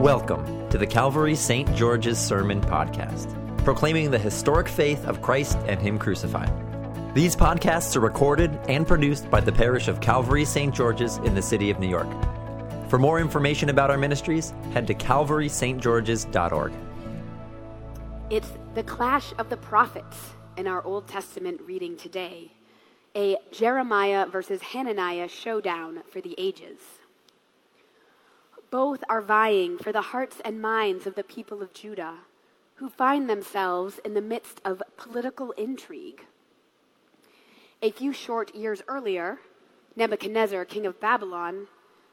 Welcome to the Calvary St. George's Sermon Podcast, proclaiming the historic faith of Christ and Him crucified. These podcasts are recorded and produced by the parish of Calvary St. George's in the city of New York. For more information about our ministries, head to calvarystgeorges.org. It's the clash of the prophets in our Old Testament reading today, a Jeremiah versus Hananiah showdown for the ages. Both are vying for the hearts and minds of the people of Judah, who find themselves in the midst of political intrigue. A few short years earlier, Nebuchadnezzar, king of Babylon,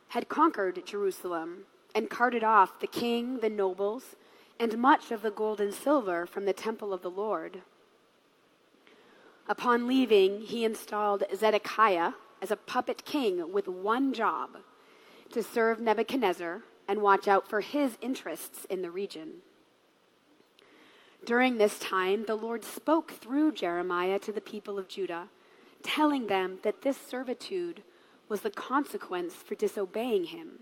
had conquered Jerusalem and carted off the king, the nobles, and much of the gold and silver from the temple of the Lord. Upon leaving, he installed Zedekiah as a puppet king with one job to serve Nebuchadnezzar and watch out for his interests in the region. During this time, the Lord spoke through Jeremiah to the people of Judah, telling them that this servitude was the consequence for disobeying him,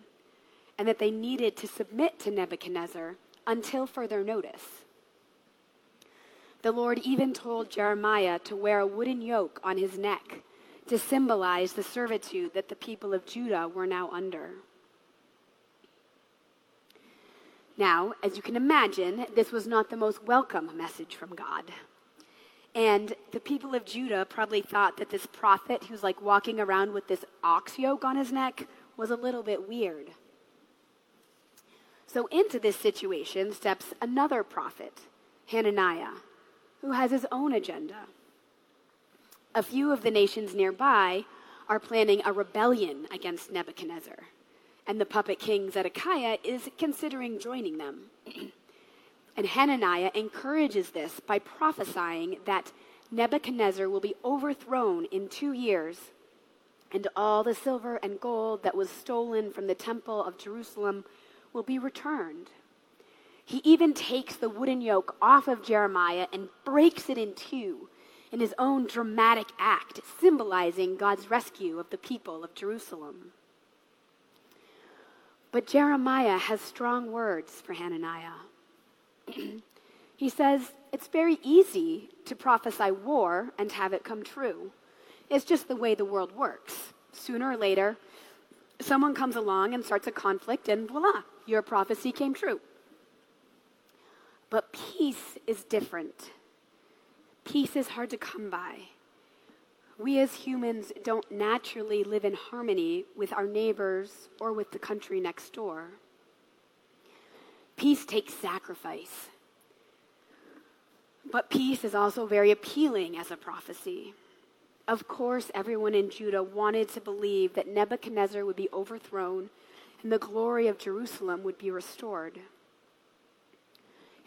and that they needed to submit to Nebuchadnezzar until further notice. The Lord even told Jeremiah to wear a wooden yoke on his neck to symbolize the servitude that the people of Judah were now under. Now, as you can imagine, this was not the most welcome message from God. And the people of Judah probably thought that this prophet who's like walking around with this ox yoke on his neck was a little bit weird. So, into this situation steps another prophet, Hananiah, who has his own agenda. A few of the nations nearby are planning a rebellion against Nebuchadnezzar, and the puppet king Zedekiah is considering joining them. And Hananiah encourages this by prophesying that Nebuchadnezzar will be overthrown in two years, and all the silver and gold that was stolen from the temple of Jerusalem will be returned. He even takes the wooden yoke off of Jeremiah and breaks it in two in his own dramatic act, symbolizing God's rescue of the people of Jerusalem. But Jeremiah has strong words for Hananiah. he says, It's very easy to prophesy war and have it come true. It's just the way the world works. Sooner or later, someone comes along and starts a conflict, and voila, your prophecy came true. But peace is different. Peace is hard to come by. We as humans don't naturally live in harmony with our neighbors or with the country next door. Peace takes sacrifice. But peace is also very appealing as a prophecy. Of course, everyone in Judah wanted to believe that Nebuchadnezzar would be overthrown and the glory of Jerusalem would be restored.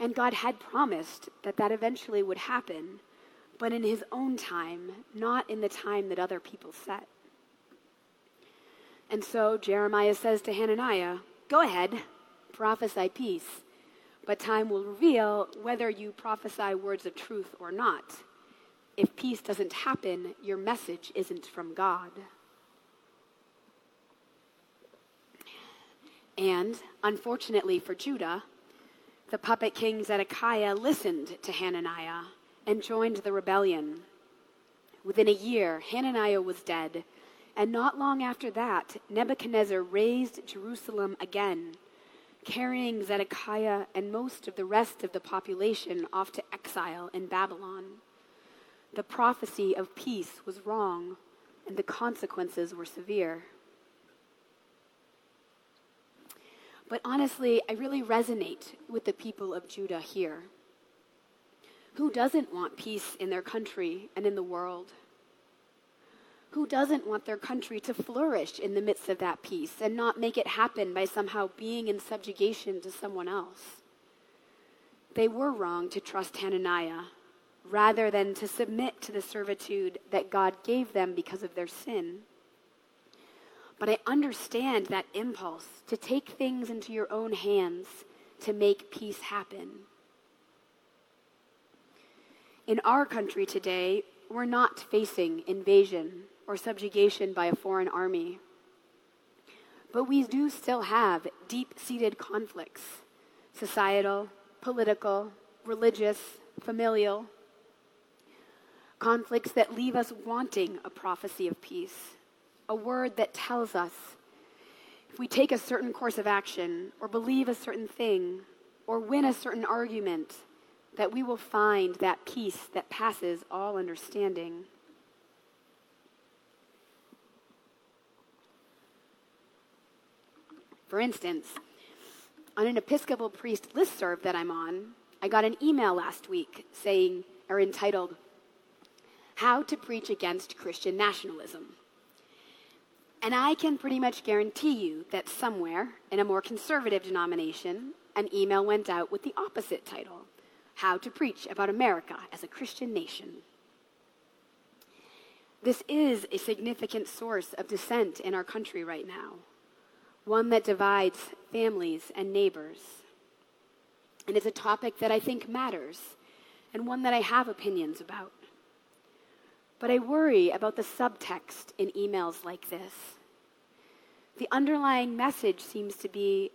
And God had promised that that eventually would happen, but in his own time, not in the time that other people set. And so Jeremiah says to Hananiah, Go ahead, prophesy peace, but time will reveal whether you prophesy words of truth or not. If peace doesn't happen, your message isn't from God. And unfortunately for Judah, the puppet king Zedekiah listened to Hananiah and joined the rebellion. Within a year, Hananiah was dead, and not long after that, Nebuchadnezzar razed Jerusalem again carrying Zedekiah and most of the rest of the population off to exile in Babylon. The prophecy of peace was wrong, and the consequences were severe. But honestly, I really resonate with the people of Judah here. Who doesn't want peace in their country and in the world? Who doesn't want their country to flourish in the midst of that peace and not make it happen by somehow being in subjugation to someone else? They were wrong to trust Hananiah rather than to submit to the servitude that God gave them because of their sin. But I understand that impulse to take things into your own hands to make peace happen. In our country today, we're not facing invasion or subjugation by a foreign army. But we do still have deep seated conflicts societal, political, religious, familial. Conflicts that leave us wanting a prophecy of peace, a word that tells us if we take a certain course of action, or believe a certain thing, or win a certain argument, that we will find that peace that passes all understanding. For instance, on an Episcopal priest listserv that I'm on, I got an email last week saying, or entitled, How to Preach Against Christian Nationalism. And I can pretty much guarantee you that somewhere in a more conservative denomination, an email went out with the opposite title How to Preach About America as a Christian Nation. This is a significant source of dissent in our country right now, one that divides families and neighbors. And it's a topic that I think matters, and one that I have opinions about. But I worry about the subtext in emails like this. The underlying message seems to be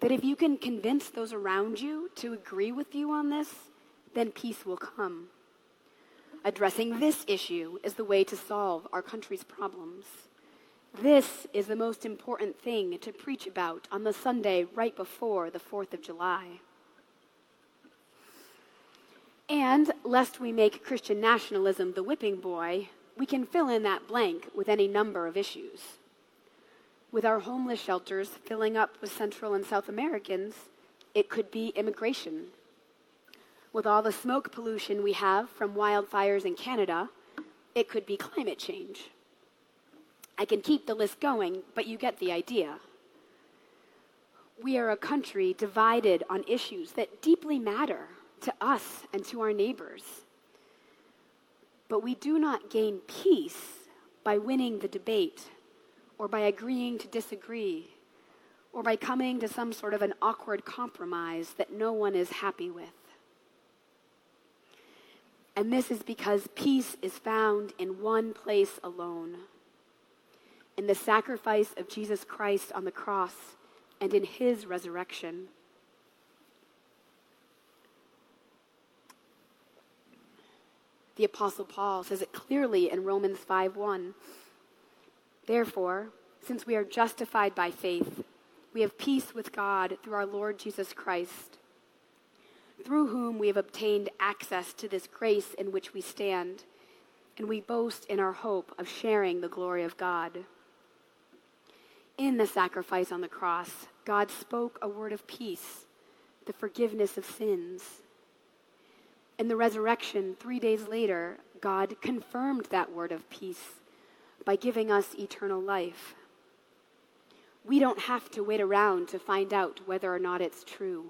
that if you can convince those around you to agree with you on this, then peace will come. Addressing this issue is the way to solve our country's problems. This is the most important thing to preach about on the Sunday right before the 4th of July. And lest we make Christian nationalism the whipping boy, we can fill in that blank with any number of issues. With our homeless shelters filling up with Central and South Americans, it could be immigration. With all the smoke pollution we have from wildfires in Canada, it could be climate change. I can keep the list going, but you get the idea. We are a country divided on issues that deeply matter to us and to our neighbors. But we do not gain peace by winning the debate or by agreeing to disagree or by coming to some sort of an awkward compromise that no one is happy with. And this is because peace is found in one place alone in the sacrifice of Jesus Christ on the cross and in his resurrection. The apostle Paul says it clearly in Romans 5:1. Therefore, since we are justified by faith, we have peace with God through our Lord Jesus Christ, through whom we have obtained access to this grace in which we stand, and we boast in our hope of sharing the glory of God. In the sacrifice on the cross, God spoke a word of peace, the forgiveness of sins. In the resurrection, three days later, God confirmed that word of peace by giving us eternal life. We don't have to wait around to find out whether or not it's true.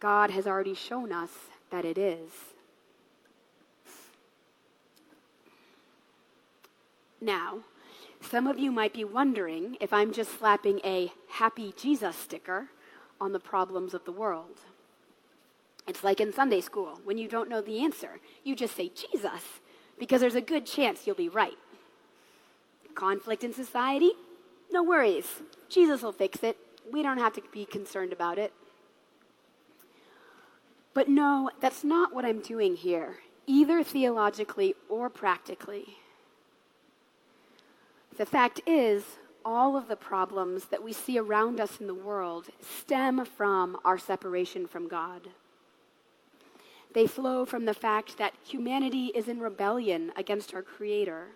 God has already shown us that it is. Now, some of you might be wondering if I'm just slapping a happy Jesus sticker on the problems of the world. It's like in Sunday school, when you don't know the answer, you just say Jesus, because there's a good chance you'll be right. Conflict in society? No worries. Jesus will fix it. We don't have to be concerned about it. But no, that's not what I'm doing here, either theologically or practically. The fact is, all of the problems that we see around us in the world stem from our separation from God. They flow from the fact that humanity is in rebellion against our Creator,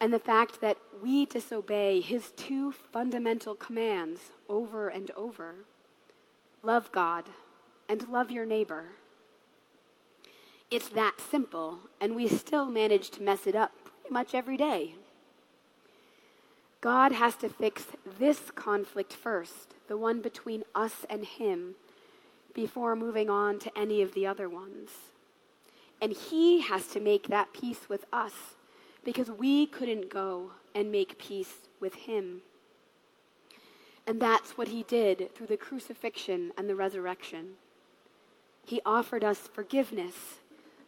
and the fact that we disobey His two fundamental commands over and over love God and love your neighbor. It's that simple, and we still manage to mess it up pretty much every day. God has to fix this conflict first, the one between us and Him, before moving on to any of the other ones. And He has to make that peace with us because we couldn't go and make peace with Him. And that's what He did through the crucifixion and the resurrection. He offered us forgiveness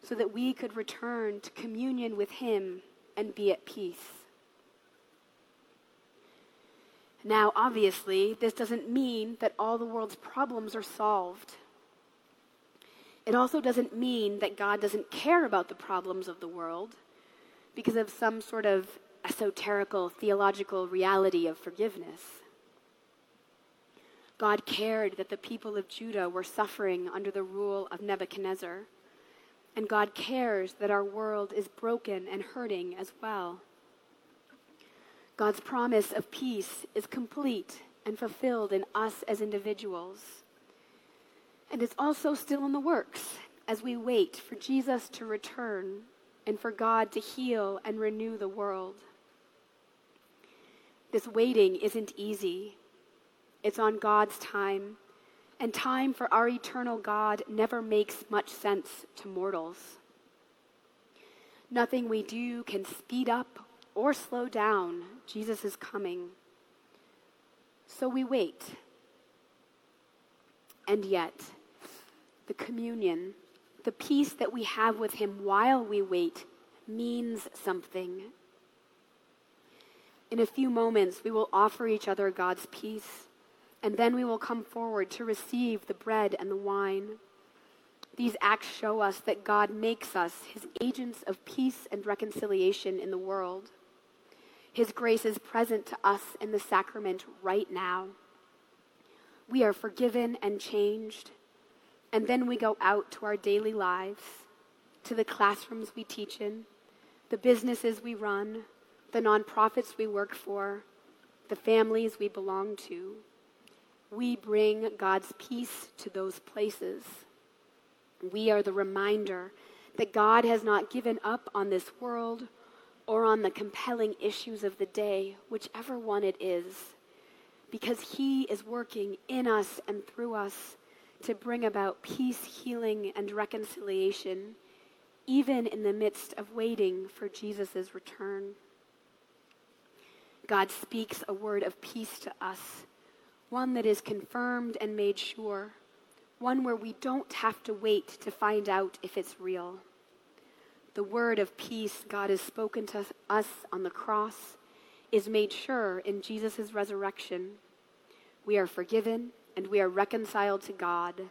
so that we could return to communion with Him and be at peace. Now, obviously, this doesn't mean that all the world's problems are solved. It also doesn't mean that God doesn't care about the problems of the world because of some sort of esoterical theological reality of forgiveness. God cared that the people of Judah were suffering under the rule of Nebuchadnezzar, and God cares that our world is broken and hurting as well. God's promise of peace is complete and fulfilled in us as individuals. And it's also still in the works as we wait for Jesus to return and for God to heal and renew the world. This waiting isn't easy, it's on God's time. And time for our eternal God never makes much sense to mortals. Nothing we do can speed up or slow down Jesus is coming. So we wait. And yet, the communion, the peace that we have with Him while we wait, means something. In a few moments, we will offer each other God's peace, and then we will come forward to receive the bread and the wine. These acts show us that God makes us his agents of peace and reconciliation in the world. His grace is present to us in the sacrament right now. We are forgiven and changed, and then we go out to our daily lives, to the classrooms we teach in, the businesses we run, the nonprofits we work for, the families we belong to. We bring God's peace to those places. We are the reminder that God has not given up on this world or on the compelling issues of the day, whichever one it is, because He is working in us and through us to bring about peace, healing, and reconciliation, even in the midst of waiting for Jesus' return. God speaks a word of peace to us, one that is confirmed and made sure, one where we don't have to wait to find out if it's real. The word of peace God has spoken to us on the cross is made sure in Jesus' resurrection. We are forgiven and we are reconciled to God.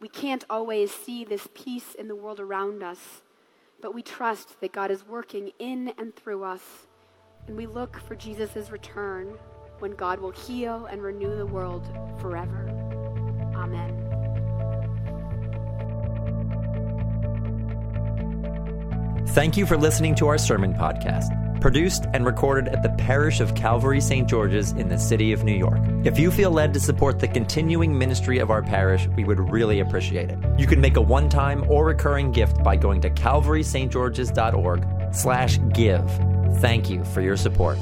We can't always see this peace in the world around us, but we trust that God is working in and through us, and we look for Jesus' return when God will heal and renew the world forever. Amen. Thank you for listening to our sermon podcast, produced and recorded at the parish of Calvary St. George's in the city of New York. If you feel led to support the continuing ministry of our parish, we would really appreciate it. You can make a one-time or recurring gift by going to calvarystgeorges.org slash give. Thank you for your support.